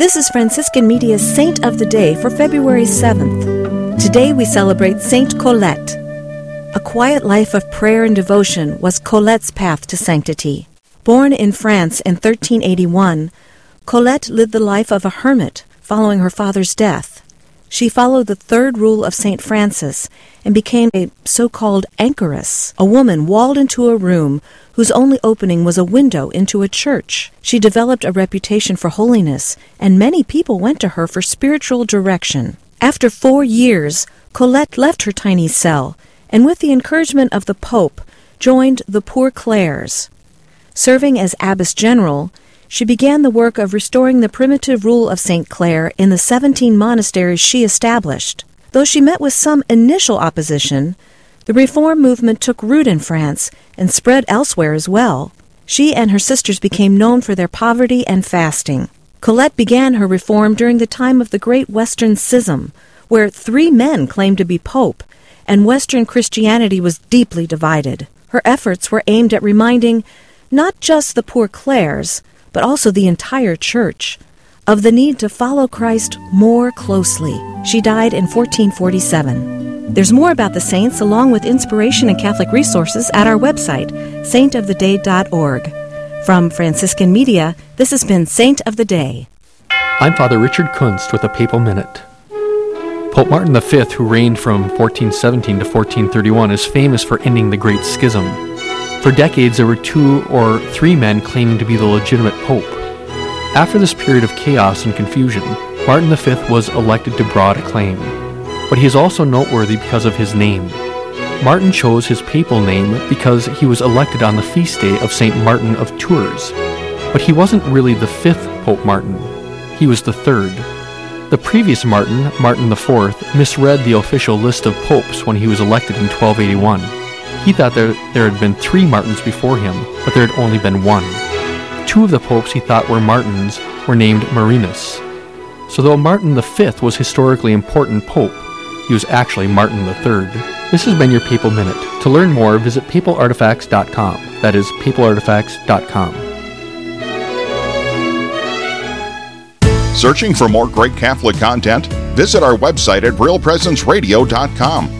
This is Franciscan Media's Saint of the Day for February 7th. Today we celebrate Saint Colette. A quiet life of prayer and devotion was Colette's path to sanctity. Born in France in 1381, Colette lived the life of a hermit following her father's death. She followed the third rule of St. Francis and became a so called anchoress, a woman walled into a room whose only opening was a window into a church. She developed a reputation for holiness, and many people went to her for spiritual direction. After four years, Colette left her tiny cell and, with the encouragement of the Pope, joined the Poor Clares. Serving as abbess general, she began the work of restoring the primitive rule of St. Clare in the 17 monasteries she established. Though she met with some initial opposition, the reform movement took root in France and spread elsewhere as well. She and her sisters became known for their poverty and fasting. Colette began her reform during the time of the Great Western Schism, where three men claimed to be pope, and Western Christianity was deeply divided. Her efforts were aimed at reminding not just the poor Clares, but also the entire church, of the need to follow Christ more closely. She died in 1447. There's more about the saints along with inspiration and Catholic resources at our website, saintoftheday.org. From Franciscan Media, this has been Saint of the Day. I'm Father Richard Kunst with a Papal Minute. Pope Martin V, who reigned from 1417 to 1431, is famous for ending the Great Schism. For decades, there were two or three men claiming to be the legitimate pope. After this period of chaos and confusion, Martin V was elected to broad acclaim. But he is also noteworthy because of his name. Martin chose his papal name because he was elected on the feast day of St. Martin of Tours. But he wasn't really the fifth Pope Martin, he was the third. The previous Martin, Martin IV, misread the official list of popes when he was elected in 1281. He thought there, there had been three Martins before him, but there had only been one. Two of the popes he thought were Martins were named Marinus. So though Martin V was historically important pope, he was actually Martin III. This has been your Papal Minute. To learn more, visit papalartifacts.com. That is papalartifacts.com. Searching for more great Catholic content? Visit our website at realpresenceradio.com.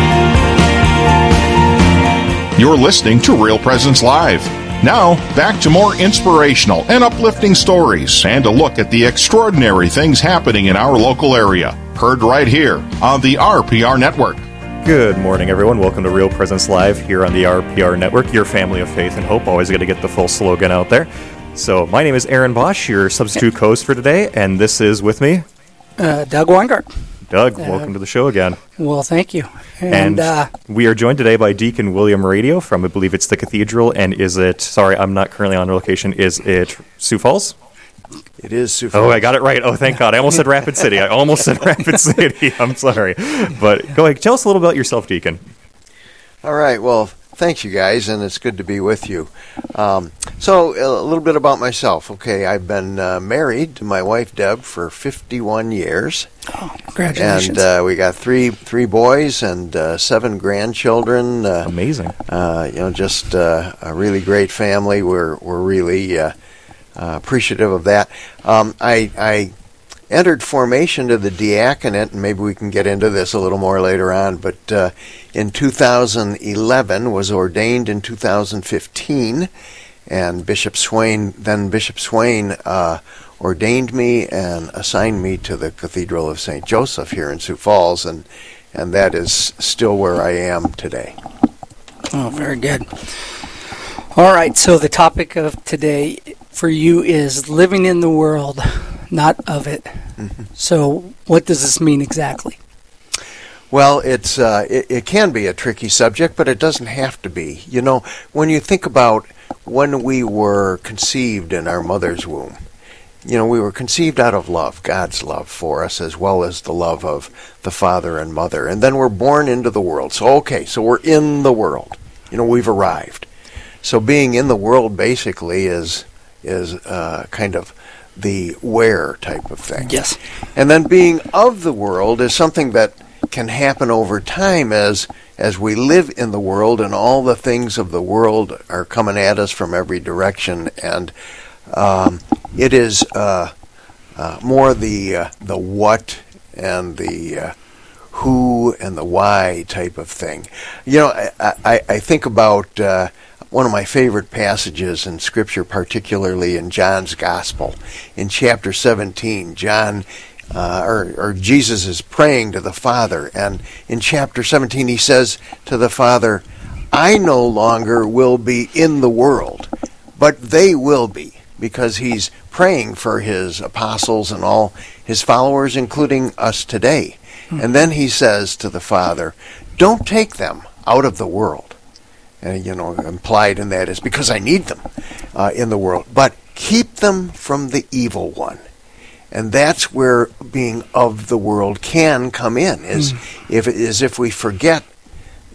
You're listening to Real Presence Live. Now, back to more inspirational and uplifting stories and a look at the extraordinary things happening in our local area. Heard right here on the RPR Network. Good morning, everyone. Welcome to Real Presence Live here on the RPR Network, your family of faith and hope. Always got to get the full slogan out there. So, my name is Aaron Bosch, your substitute host for today, and this is with me, Uh, Doug Weingart. Doug. welcome to the show again. Well, thank you. And, And, uh, we are joined today by Deacon William Radio from, I believe it's the Cathedral, and is it, sorry, I'm not currently on location, is it Sioux Falls? It is Sioux Falls. Oh, I got it right. Oh, thank God. I almost said Rapid City. I almost said Rapid City. I'm sorry. But go ahead. Tell us a little about yourself, Deacon. All right. Well, thanks, you guys, and it's good to be with you. Um, so, a little bit about myself. Okay, I've been uh, married to my wife Deb for 51 years, oh, congratulations. and uh, we got three three boys and uh, seven grandchildren. Uh, Amazing. uh, you know, just uh, a really great family. We're we're really uh, uh, appreciative of that. Um, I I entered formation to the diaconate, and maybe we can get into this a little more later on. But uh, in 2011, was ordained in 2015, and Bishop Swain, then Bishop Swain, uh, ordained me and assigned me to the Cathedral of St. Joseph here in Sioux Falls, and and that is still where I am today. oh, very good. All right. So the topic of today for you is living in the world, not of it. Mm-hmm. So, what does this mean exactly? Well, it's uh, it, it can be a tricky subject, but it doesn't have to be. You know, when you think about when we were conceived in our mother's womb, you know, we were conceived out of love, God's love for us, as well as the love of the father and mother. And then we're born into the world. So, okay, so we're in the world. You know, we've arrived. So being in the world basically is is uh, kind of the where type of thing. Yes. And then being of the world is something that can happen over time as as we live in the world and all the things of the world are coming at us from every direction and um, it is uh, uh, more the uh, the what and the uh, who and the why type of thing. You know, I, I, I think about uh, one of my favorite passages in Scripture, particularly in John's Gospel. In chapter 17, John, uh, or, or Jesus is praying to the Father, and in chapter 17 he says to the Father, I no longer will be in the world, but they will be, because he's praying for his apostles and all his followers, including us today. And then he says to the Father, Don't take them out of the world and you know, implied in that is because I need them uh, in the world, but keep them from the evil one. And that's where being of the world can come in. Is mm. if is if we forget,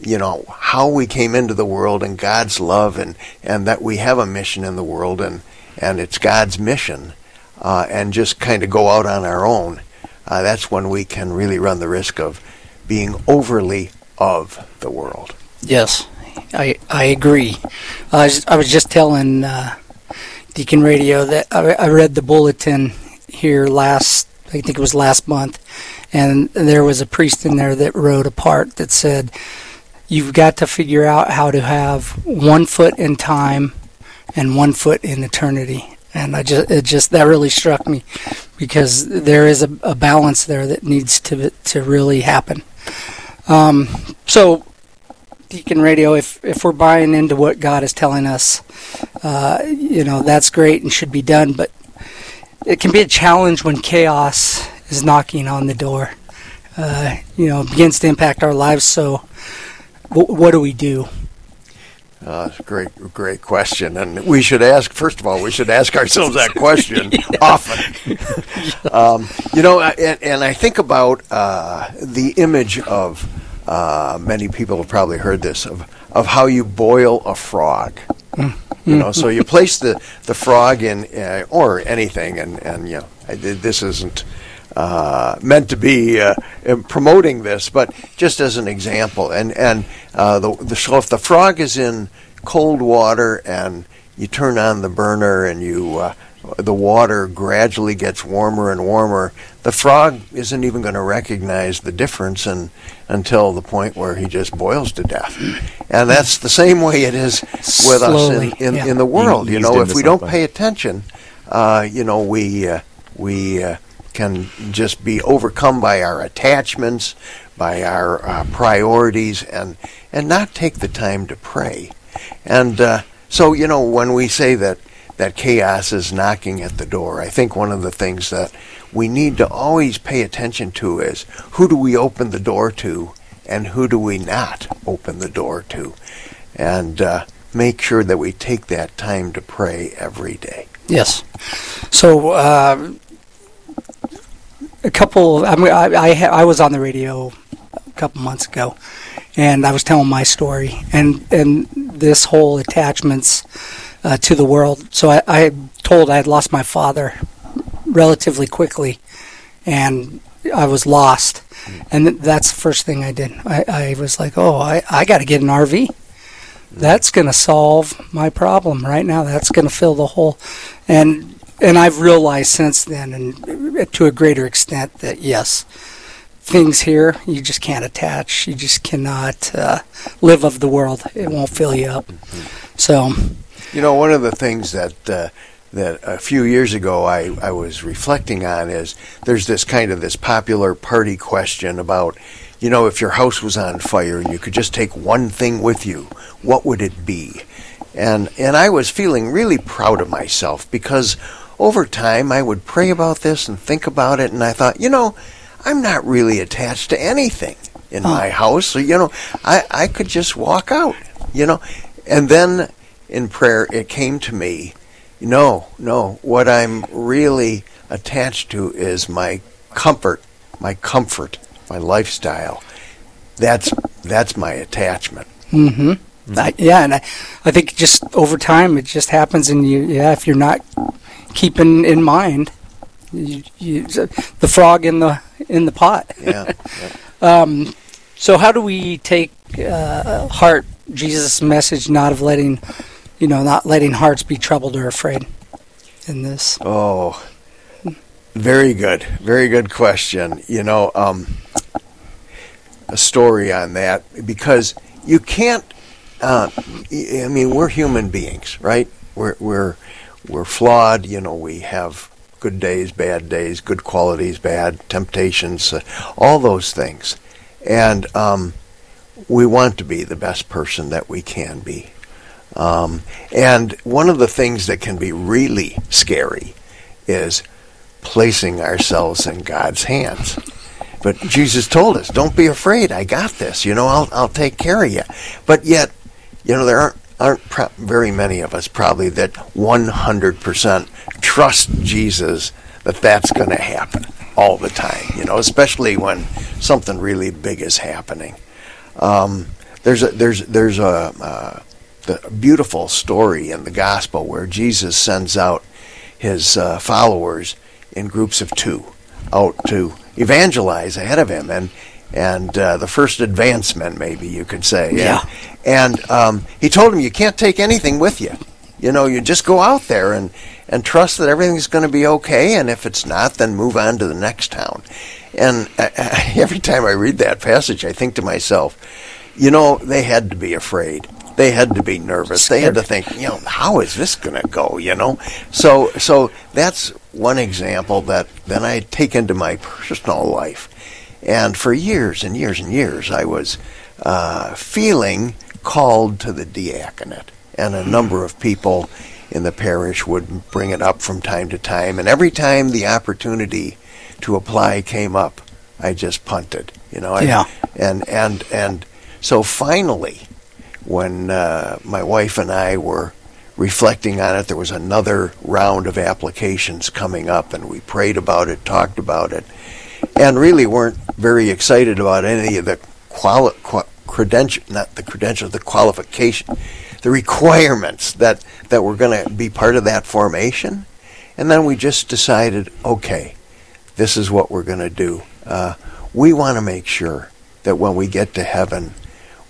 you know, how we came into the world and God's love, and and that we have a mission in the world, and and it's God's mission, uh, and just kind of go out on our own. Uh, that's when we can really run the risk of being overly of the world. Yes, I I agree. I was, I was just telling uh, Deacon Radio that I, I read the bulletin here last. I think it was last month, and there was a priest in there that wrote a part that said, "You've got to figure out how to have one foot in time and one foot in eternity." And I just it just that really struck me because there is a, a balance there that needs to to really happen. Um, so Deacon Radio, if if we're buying into what God is telling us, uh, you know that's great and should be done. But it can be a challenge when chaos is knocking on the door. Uh, you know, begins to impact our lives. So, w- what do we do? Uh, great, great question, and we should ask. First of all, we should ask ourselves that question often. um, you know, and, and, I think about uh, the image of uh, many people have probably heard this of of how you boil a frog. Mm-hmm. You know, so you place the, the frog in uh, or anything, and and you know, this isn't uh, meant to be uh, promoting this, but just as an example. And and uh, the, the so if the frog is in cold water and you turn on the burner and you uh, the water gradually gets warmer and warmer, the frog isn't even going to recognize the difference and, until the point where he just boils to death. And that's the same way it is with Slowly, us in, in, yeah. in the world. He- you know, if we don't pay attention, uh, you know, we uh, we uh, can just be overcome by our attachments, by our uh, priorities, and and not take the time to pray. And uh, so, you know, when we say that that chaos is knocking at the door, I think one of the things that we need to always pay attention to is who do we open the door to, and who do we not open the door to, and uh, make sure that we take that time to pray every day. Yes. So uh, a couple. I mean, I I, I was on the radio a couple months ago, and I was telling my story and and this whole attachments uh, to the world. So I, I told I had lost my father relatively quickly, and I was lost. And th- that's the first thing I did. I, I was like, oh, I, I got to get an RV. That's going to solve my problem right now. That's going to fill the hole. And and I've realized since then, and to a greater extent, that yes, things here you just can't attach. You just cannot uh, live of the world. It won't fill you up. So You know, one of the things that uh, that a few years ago I, I was reflecting on is there's this kind of this popular party question about, you know, if your house was on fire and you could just take one thing with you, what would it be? And and I was feeling really proud of myself because over time I would pray about this and think about it and I thought, you know, I'm not really attached to anything in oh. my house. So, you know, I, I could just walk out, you know. And then in prayer it came to me No, no. What I'm really attached to is my comfort, my comfort, my lifestyle. That's that's my attachment. Mm-hmm. I, yeah, and I, I think just over time it just happens, and you, yeah, if you're not keeping in mind, you, you, the frog in the in the pot. Yeah. Um, so how do we take uh, heart Jesus' message, not of letting, you know, not letting hearts be troubled or afraid in this? Oh, very good, very good question. You know, um, a story on that because you can't. Uh, I mean, we're human beings, right? We're we're we're flawed. You know, we have good days, bad days, good qualities, bad temptations, uh, all those things, and um, we want to be the best person that we can be. Um, and one of the things that can be really scary is placing ourselves in God's hands. But Jesus told us, "Don't be afraid. I got this. You know, I'll I'll take care of you." But yet, you know, there aren't aren't pro- very many of us probably that 100% trust Jesus that that's going to happen all the time. You know, especially when something really big is happening. Um, there's a there's there's a, uh, the beautiful story in the gospel where Jesus sends out his uh, followers in groups of two out to evangelize ahead of him. And and uh, the first advancement maybe you could say. Yeah. and, and um, he told them you can't take anything with you. You know you just go out there and and trust that everything's going to be okay. And if it's not then move on to the next town. And uh, every time i read that passage i think to myself you know they had to be afraid they had to be nervous. They had to think you know how is this going to go? You know? So so that's one example that then i take into my personal life. And for years and years and years i was uh, feeling called to the diaconate. And a number of people in the parish would bring it up from time to time. And every time the opportunity to apply came up i just punted you know? I, Yeah. and and and so finally when uh, my wife and I were reflecting on it, there was another round of applications coming up, and we prayed about it, talked about it, and really weren't very excited about any of the quali- qua- credential, not the credentials, the qualification, the requirements that that were going to be part of that formation. And then we just decided, okay, this is what we're going to do. Uh, we want to make sure that when we get to heaven,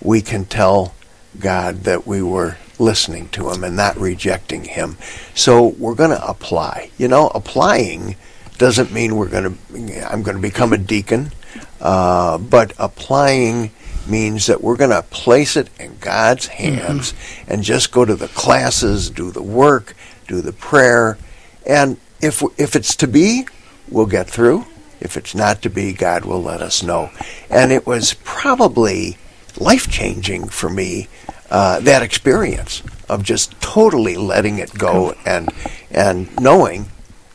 we can tell God that we were listening to Him and not rejecting Him. So we're going to apply. You know, applying doesn't mean we're going to. I'm going to become a deacon, uh, but applying means that we're going to place it in God's hands and just go to the classes, do the work, do the prayer, and if if it's to be, we'll get through. If it's not to be, God will let us know. And it was probably life changing for me uh, that experience of just totally letting it go and and knowing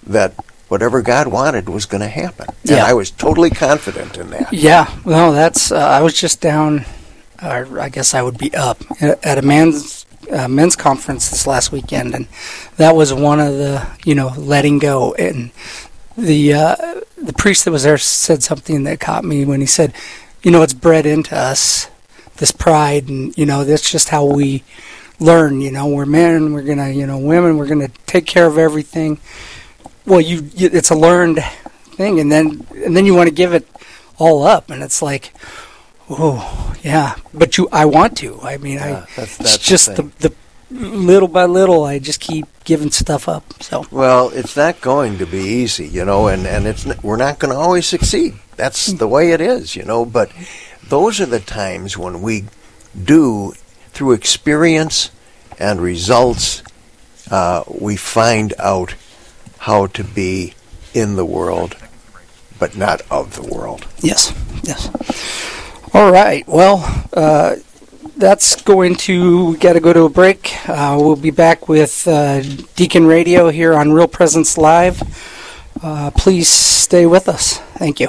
that whatever God wanted was going to happen. And Yeah. I was totally confident in that. Yeah, well, that's. Uh, I was just down. Or I guess I would be up at at a men's uh, men's conference this last weekend, and that was one of the you know letting go. And the uh, the priest that was there said something that caught me when he said, you know, it's bred into us this pride, and you know that's just how we learn. You know, we're men, we're gonna, you know, women, we're gonna take care of everything. Well, you, you it's a learned thing, and then and then you want to give it all up, and it's like, oh yeah, but you, I want to. I mean, Yeah, I that's- it's that's the just the, thing. the little by little, I just keep giving stuff up. So Well, it's not going to be easy, you know, and, and it's we're not going to always succeed. That's mm. the way it is, you know, but those are the times when we do, through experience and results, uh, we find out how to be in the world, but not of the world. yes, yes. All right. Well, uh, that's going to. Got to go to a break. Uh, we'll be back with uh, Deacon Radio here on Real Presence Live. Uh, please stay with us. Thank you.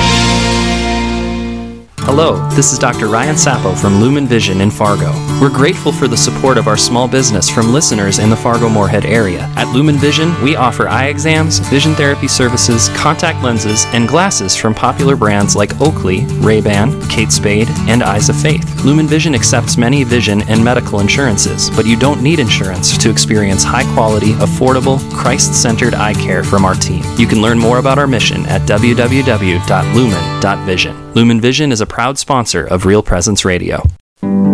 Hello, this is Dr. Ryan Sappo from Lumen Vision in Fargo. We're grateful for the support of our small business from listeners in the Fargo Moorhead area. At Lumen Vision, we offer eye exams, vision therapy services, contact lenses, and glasses from popular brands like Oakley, Ray-Ban, Kate Spade, and Eyes of Faith. Lumen Vision accepts many vision and medical insurances, but you don't need insurance to experience high-quality, affordable, Christ-centered eye care from our team. You can learn more about our mission at www.lumen.vision. Lumen Vision is a proud sponsor of Real Presence Radio.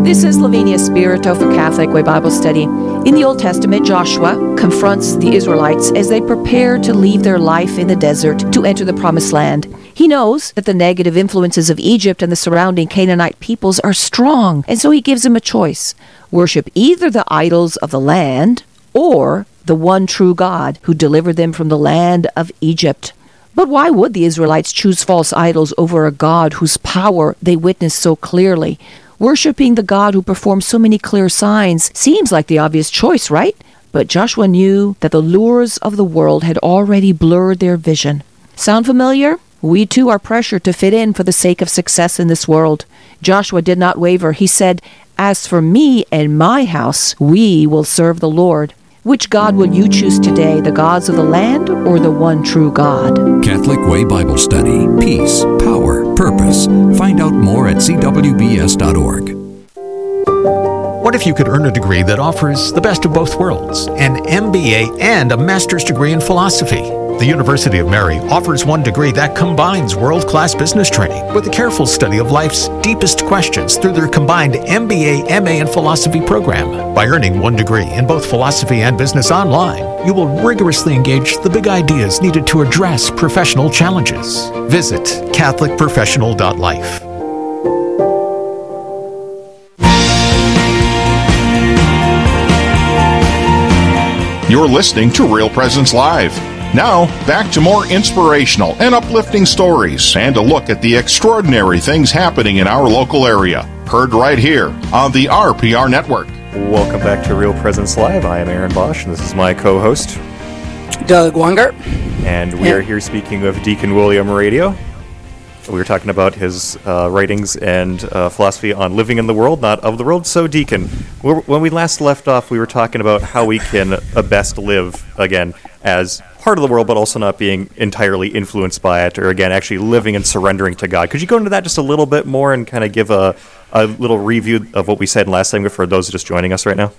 This is Lavinia Spirito for Catholic Way Bible Study. In the Old Testament, Joshua confronts the Israelites as they prepare to leave their life in the desert to enter the Promised Land. He knows that the negative influences of Egypt and the surrounding Canaanite peoples are strong, and so he gives them a choice worship either the idols of the land or the one true God who delivered them from the land of Egypt. But why would the Israelites choose false idols over a God whose power they witnessed so clearly? Worshipping the God who performed so many clear signs seems like the obvious choice, right? But Joshua knew that the lures of the world had already blurred their vision. Sound familiar? We too are pressured to fit in for the sake of success in this world. Joshua did not waver. He said, As for me and my house, we will serve the Lord. Which God will you choose today, the gods of the land or the one true God? Catholic Way Bible Study. Peace, power, purpose. Find out more at cwbs.org. What if you could earn a degree that offers the best of both worlds an MBA and a master's degree in philosophy? The University of Mary offers one degree that combines world class business training with a careful study of life's deepest questions through their combined MBA, MA, and philosophy program. By earning one degree in both philosophy and business online, you will rigorously engage the big ideas needed to address professional challenges. Visit CatholicProfessional.life. You're listening to Real Presence Live. Now, back to more inspirational and uplifting stories and a look at the extraordinary things happening in our local area. Heard right here on the RPR Network. Welcome back to Real Presence Live. I am Aaron Bosch, and this is my co host, Doug Weingart. And we Yeah. are here speaking with Deacon William Radio. We were talking about his uh, writings and uh, philosophy on living in the world, not of the world. So, Deacon, when we last left off, we were talking about how we can best live, again, as part of the world, but also not being entirely influenced by it, or again, actually living and surrendering to God. Could you go into that just a little bit more and kind of give a, a little review of what we said last time for those just joining us right now?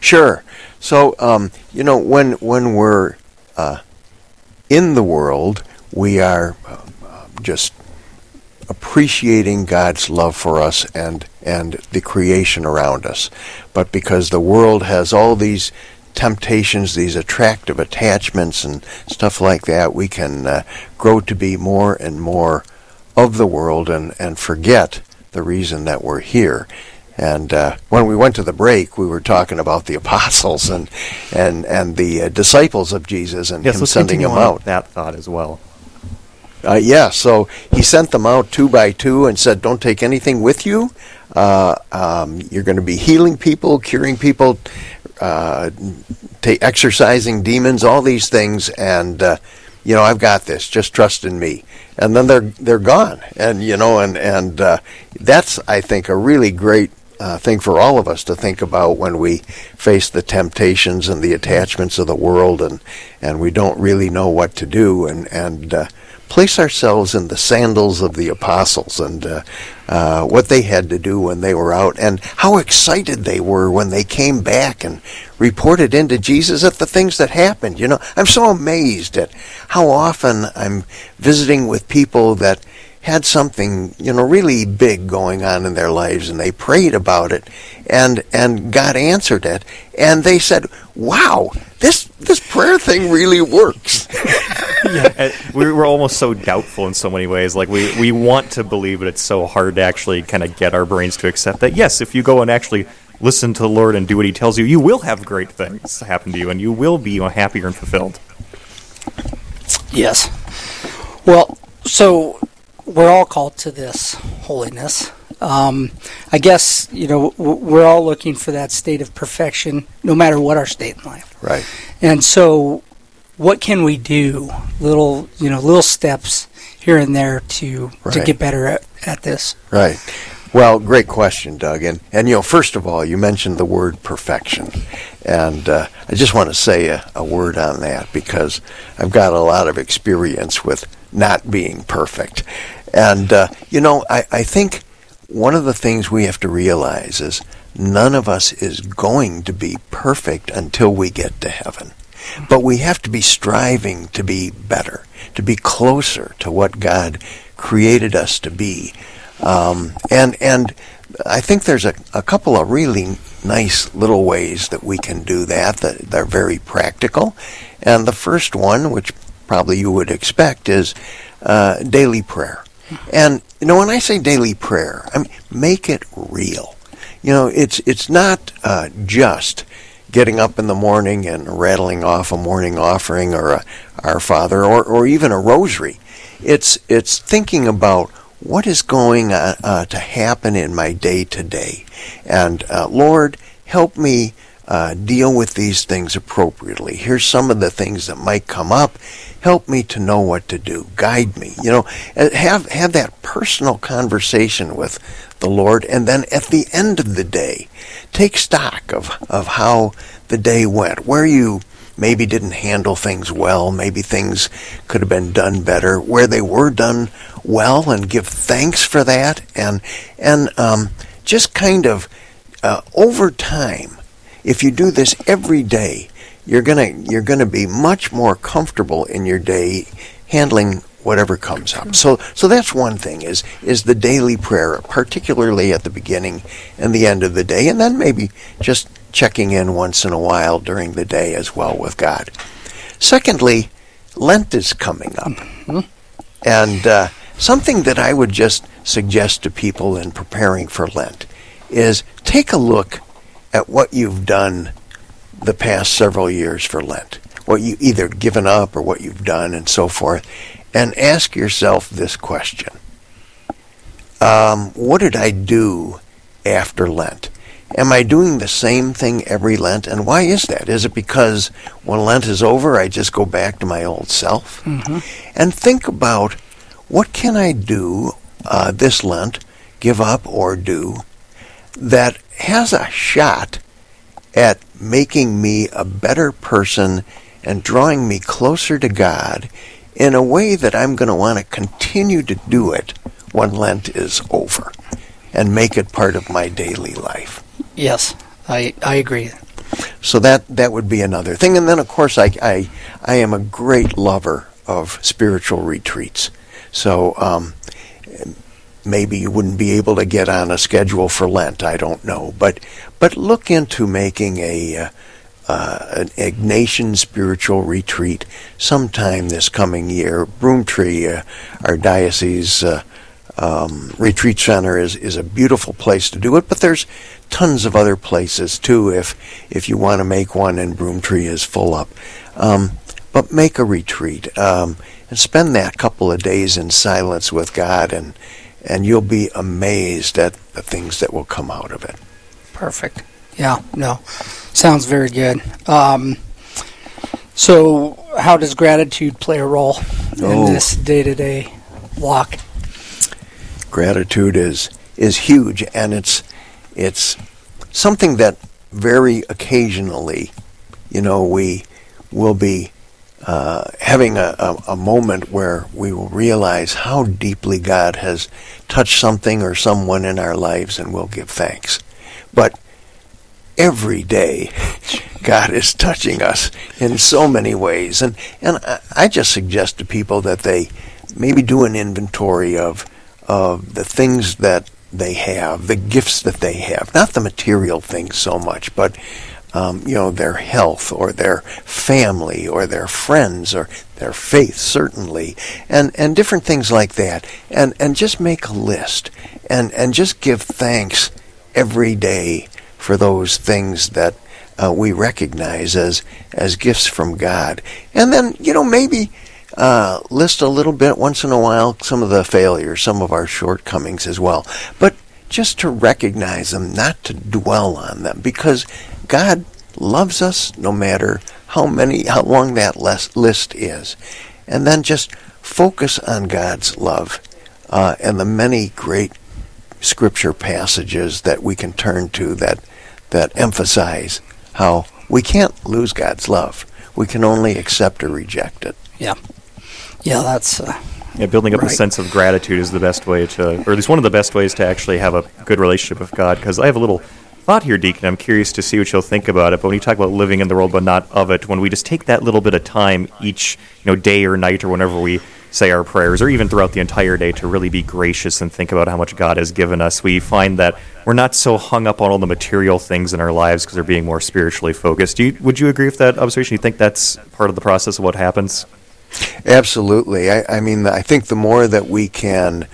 Sure. So, um, you know, when when we're uh, in the world, we are uh, just appreciating God's love for us and and the creation around us. But because the world has all these temptations, these attractive attachments and stuff like that, we can uh, grow to be more and more of the world and, and forget the reason that we're here. And uh, when we went to the break, we were talking about the apostles and and and the uh, disciples of Jesus and Yes, him sending them out. that thought as well. Uh, yeah, so he sent them out two by two and said, "Don't take anything with you. Uh, um, you're going to be healing people, curing people, uh, ta exorcising demons, all these things, and uh, you know I've got this. Just trust in me." And then they're they're gone, and you know, and and uh, that's I think a really great uh, thing for all of us to think about when we face the temptations and the attachments of the world, and and we don't really know what to do, and and uh, place ourselves in the sandals of the apostles and uh, uh, what they had to do when they were out, and how excited they were when they came back and reported into Jesus at the things that happened. You know, I'm so amazed at how often I'm visiting with people that had something you know really big going on in their lives and they prayed about it and and God answered it and they said wow this this prayer thing really works we we're almost so doubtful in so many ways. Like we, we want to believe, but it's so hard to actually kind of get our brains to accept that. Yes, if you go and actually listen to the Lord and do what He tells you, you will have great things happen to you, and you will be happier and fulfilled. Yes. Well, so we're all called to this holiness. Um, I guess you know we're all looking for that state of perfection, no matter what our state in life. Right And so, what can we do? Little, you know, little steps here and there to to get better at, at this. Right. Well, great question, Doug. And, and you know, first of all, you mentioned the word perfection. And uh, I just want to say a, a word on that because I've got a lot of experience with not being perfect. And, uh, you know, I, I think one of the things we have to realize is none of us is going to be perfect until we get to heaven. But we have to be striving to be better, to be closer to what God created us to be. Um, and and I think there's a, a couple of really nice little ways that we can do that that they're very practical. And the first one, which probably you would expect, is uh, daily prayer. And you know, when I say daily prayer, I mean make it real. You know, it's it's not uh, just getting up in the morning and rattling off a morning offering or a Our Father or, or even a rosary. It's it's thinking about what is going uh, uh, to happen in my day to day, and uh, Lord, help me uh, deal with these things appropriately. Here's some of the things that might come up. Help me to know what to do. Guide me. You know, uh, have have that personal conversation with the Lord, and then at the end of the day, take stock of of how the day went, where you maybe didn't handle things well, maybe things could have been done better, where they were done well, and give thanks for that, and and um, just kind of uh, over time, if you do this every day, you're gonna you're gonna be much more comfortable in your day handling whatever comes up. So so that's one thing is is the daily prayer, particularly at the beginning and the end of the day, and then maybe just checking in once in a while during the day as well with God. Secondly, Lent is coming up, and uh, something that I would just suggest to people in preparing for Lent is take a look at what you've done the past several years for Lent, what you either given up or what you've done and so forth, and ask yourself this question. Um, what did I do after Lent? Am I doing the same thing every Lent? And why is that? Is it because when Lent is over, I just go back to my old self? And think about what can I do uh, this Lent, give up or do, that has a shot at making me a better person and drawing me closer to God in a way that I'm going to want to continue to do it when Lent is over and make it part of my daily life. Yes, I I agree. So that that would be another thing. And then of course I I, I am a great lover of spiritual retreats. So um, maybe you wouldn't be able to get on a schedule for Lent. I don't know, but but look into making a uh, uh, an Ignatian spiritual retreat sometime this coming year. Broomtree, uh, our diocese. Uh, um, retreat center is, is a beautiful place to do it, but there's tons of other places too if if you want to make one and Broomtree is full up. Um, but make a retreat um, and spend that couple of days in silence with God, and and you'll be amazed at the things that will come out of it. Perfect. Yeah, no, sounds very good. Um, so, how does gratitude play a role Oh. in this day-to-day walk? gratitude is is huge and it's it's something that very occasionally you know we will be uh, having a, a, a moment where we will realize how deeply God has touched something or someone in our lives and we'll give thanks. But every day God is touching us in so many ways. And, and I, I just suggest to people that they maybe do an inventory of, of the things that they have, the gifts that they have, not the material things so much, but um, you know their health or their family or their friends or their faith certainly, and and different things like that, and and just make a list and and just give thanks every day for those things that uh, we recognize as as gifts from God, and then you know maybe uh, list a little bit once in a while some of the failures, some of our shortcomings as well. But just to recognize them, not to dwell on them, because God loves us no matter how many, how long that list is, and then just focus on God's love uh, and the many great scripture passages that we can turn to that that emphasize how we can't lose God's love. We can only accept or reject it. Yeah, yeah, that's. Uh, yeah, building up right. a sense of gratitude is the best way to, or at least one of the best ways to actually have a good relationship with God. Because I have a little thought here, Deacon. I'm curious to see what you'll think about it. But when you talk about living in the world but not of it, when we just take that little bit of time each, you know, day or night or whenever we say our prayers, or even throughout the entire day, to really be gracious and think about how much God has given us, we find that we're not so hung up on all the material things in our lives because they're being more spiritually focused. You, would you agree with that observation? You think that's part of the process of what happens? Absolutely. I, I mean, I think the more that we can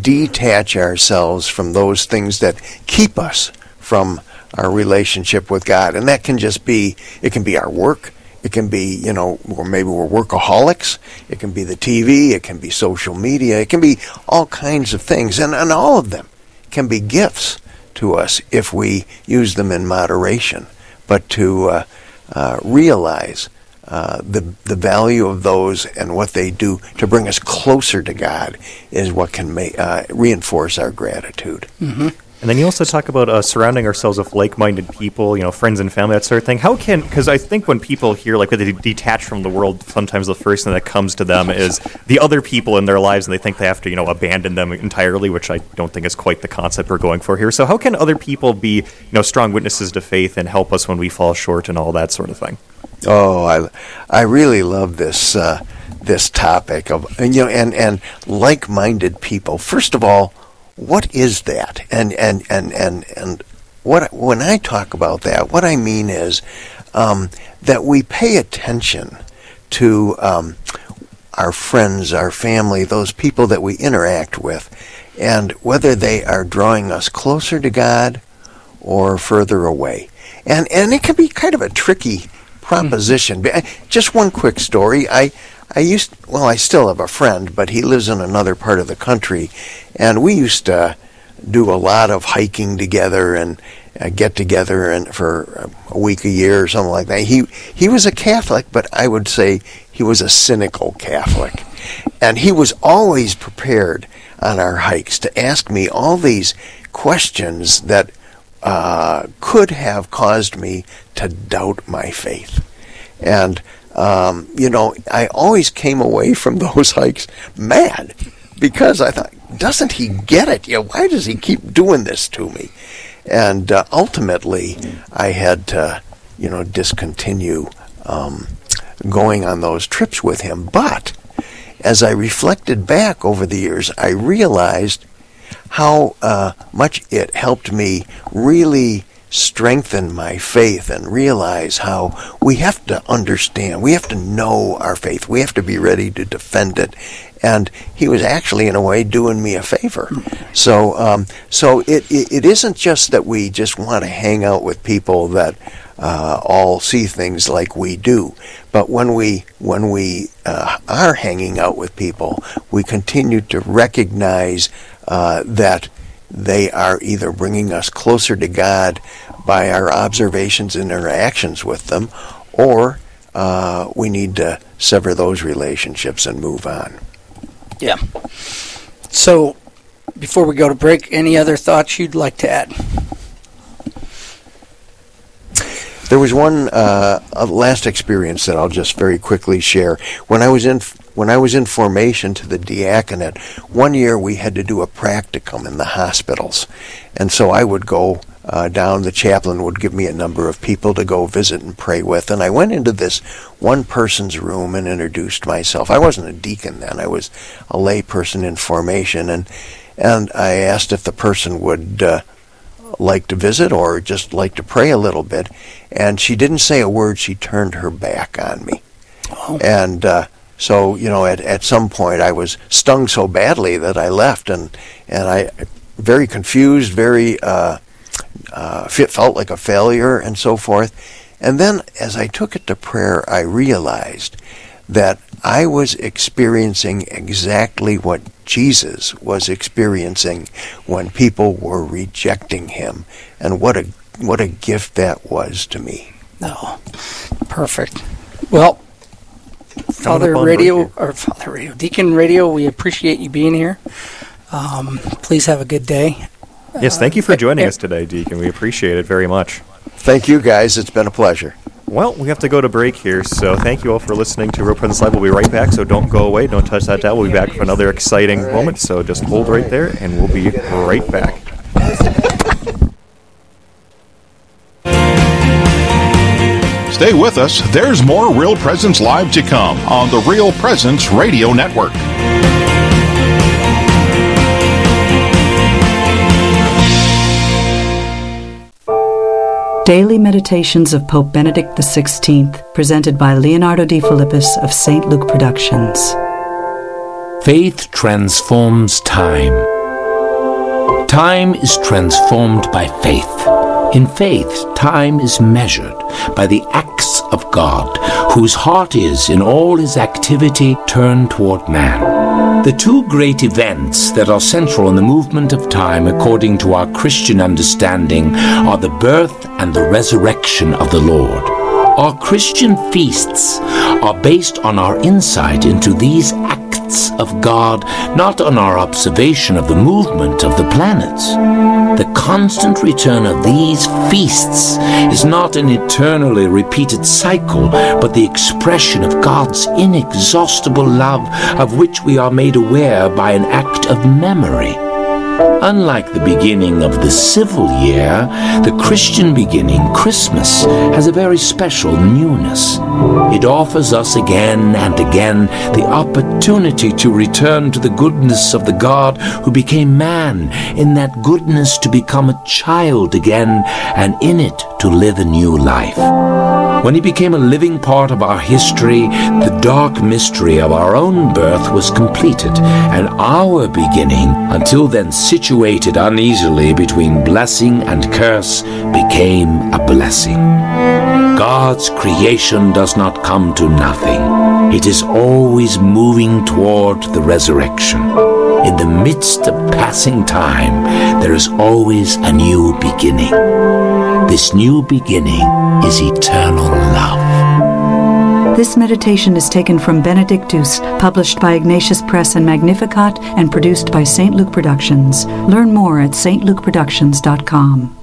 detach ourselves from those things that keep us from our relationship with God, and that can just be it can be our work, it can be you know, or maybe we're workaholics. It can be the TV, it can be social media, it can be all kinds of things, and and all of them can be gifts to us if we use them in moderation. But to uh, uh, realize uh, the the value of those and what they do to bring us closer to God is what can uh, reinforce our gratitude. Mm-hmm. And then you also talk about uh, surrounding ourselves with like-minded people, you know, friends and family, that sort of thing. How can? Because I think when people hear like they detach from the world, sometimes the first thing that comes to them is the other people in their lives, and they think they have to, you know, abandon them entirely, which I don't think is quite the concept we're going for here. So how can other people be, you know, strong witnesses to faith and help us when we fall short and all that sort of thing? Oh, I, I really love this uh, this topic of you know and and like-minded people. First of all, what is that? And and and and and what when I talk about that, what I mean is um, that we pay attention to um, our friends, our family, those people that we interact with, and whether they are drawing us closer to God or further away. And and it can be kind of a tricky proposition. Mm-hmm. Just one quick story. I I used well, I still have a friend, but he lives in another part of the country, and we used to do a lot of hiking together and uh, get together and for a week a year or something like that. He he was a Catholic, but I would say he was a cynical Catholic, and he was always prepared on our hikes to ask me all these questions that uh, could have caused me to doubt my faith. And, um, you know, I always came away from those hikes mad because I thought, doesn't he get it? You know, why does he keep doing this to me? And uh, ultimately, I had to, you know, discontinue um, going on those trips with him. But as I reflected back over the years, I realized how uh, much it helped me really strengthen my faith and realize how we have to understand, we have to know our faith, we have to be ready to defend it. And he was actually, in a way, doing me a favor. So, um, so it, it, it isn't just that we just want to hang out with people that uh, all see things like we do, but when we when we uh, are hanging out with people, we continue to recognize uh, that they are either bringing us closer to God by our observations and interactions with them, or uh, we need to sever those relationships and move on. Yeah. So, before we go to break, any other thoughts you'd like to add? There was one uh, last experience that I'll just very quickly share. When I was in when I was in formation to the diaconate, one year we had to do a practicum in the hospitals, and so I would go uh, down. The chaplain would give me a number of people to go visit and pray with, and I went into this one person's room and introduced myself. I wasn't a deacon then; I was a lay person in formation, and and I asked if the person would. Uh, like to visit or just like to pray a little bit. And she didn't say a word. She turned her back on me. Oh. And uh, so, you know, at, at some point I was stung so badly that I left and, and I, very confused, very, uh, uh, felt like a failure and so forth. And then as I took it to prayer, I realized that I was experiencing exactly what Jesus was experiencing when people were rejecting him, and what a what a gift that was to me. No, oh, perfect. Well, Father on Radio break or Father Radio Deacon Radio, we appreciate you being here. Um, please have a good day. Yes, thank you for Uh, joining eh, us today, Deacon. We appreciate it very much. Thank you, guys. It's been a pleasure. Well, we have to go to break here, so thank you all for listening to Real Presence Live. We'll be right back, so don't go away. Don't touch that dial. We'll be back for another exciting moment, so just hold right there, and we'll be right back. Stay with us. There's more Real Presence Live to come on the Real Presence Radio Network. Daily Meditations of Pope Benedict XVI, presented by Leonardo Defilippis of St. Luke Productions. Faith transforms time. Time is transformed by faith. In faith, time is measured by the acts of God, whose heart is, in all his activity, turned toward man. The two great events that are central in the movement of time, according to our Christian understanding, are the birth and the resurrection of the Lord. Our Christian feasts are based on our insight into these of God, not on our observation of the movement of the planets. The constant return of these feasts is not an eternally repeated cycle, but the expression of God's inexhaustible love, of which we are made aware by an act of memory. Unlike the beginning of the civil year, the Christian beginning, Christmas, has a very special newness. It offers us again and again the opportunity to return to the goodness of the God who became man, in that goodness to become a child again, and in it to live a new life. When he became a living part of our history, the dark mystery of our own birth was completed, and our beginning, until then situated uneasily between blessing and curse, became a blessing. God's creation does not come to nothing. It is always moving toward the resurrection. In the midst of passing time, there is always a new beginning. This new beginning is eternal love. This meditation is taken from Benedictus, published by Ignatius Press and Magnificat, and produced by St. Luke Productions. Learn more at stlukeproductions.com.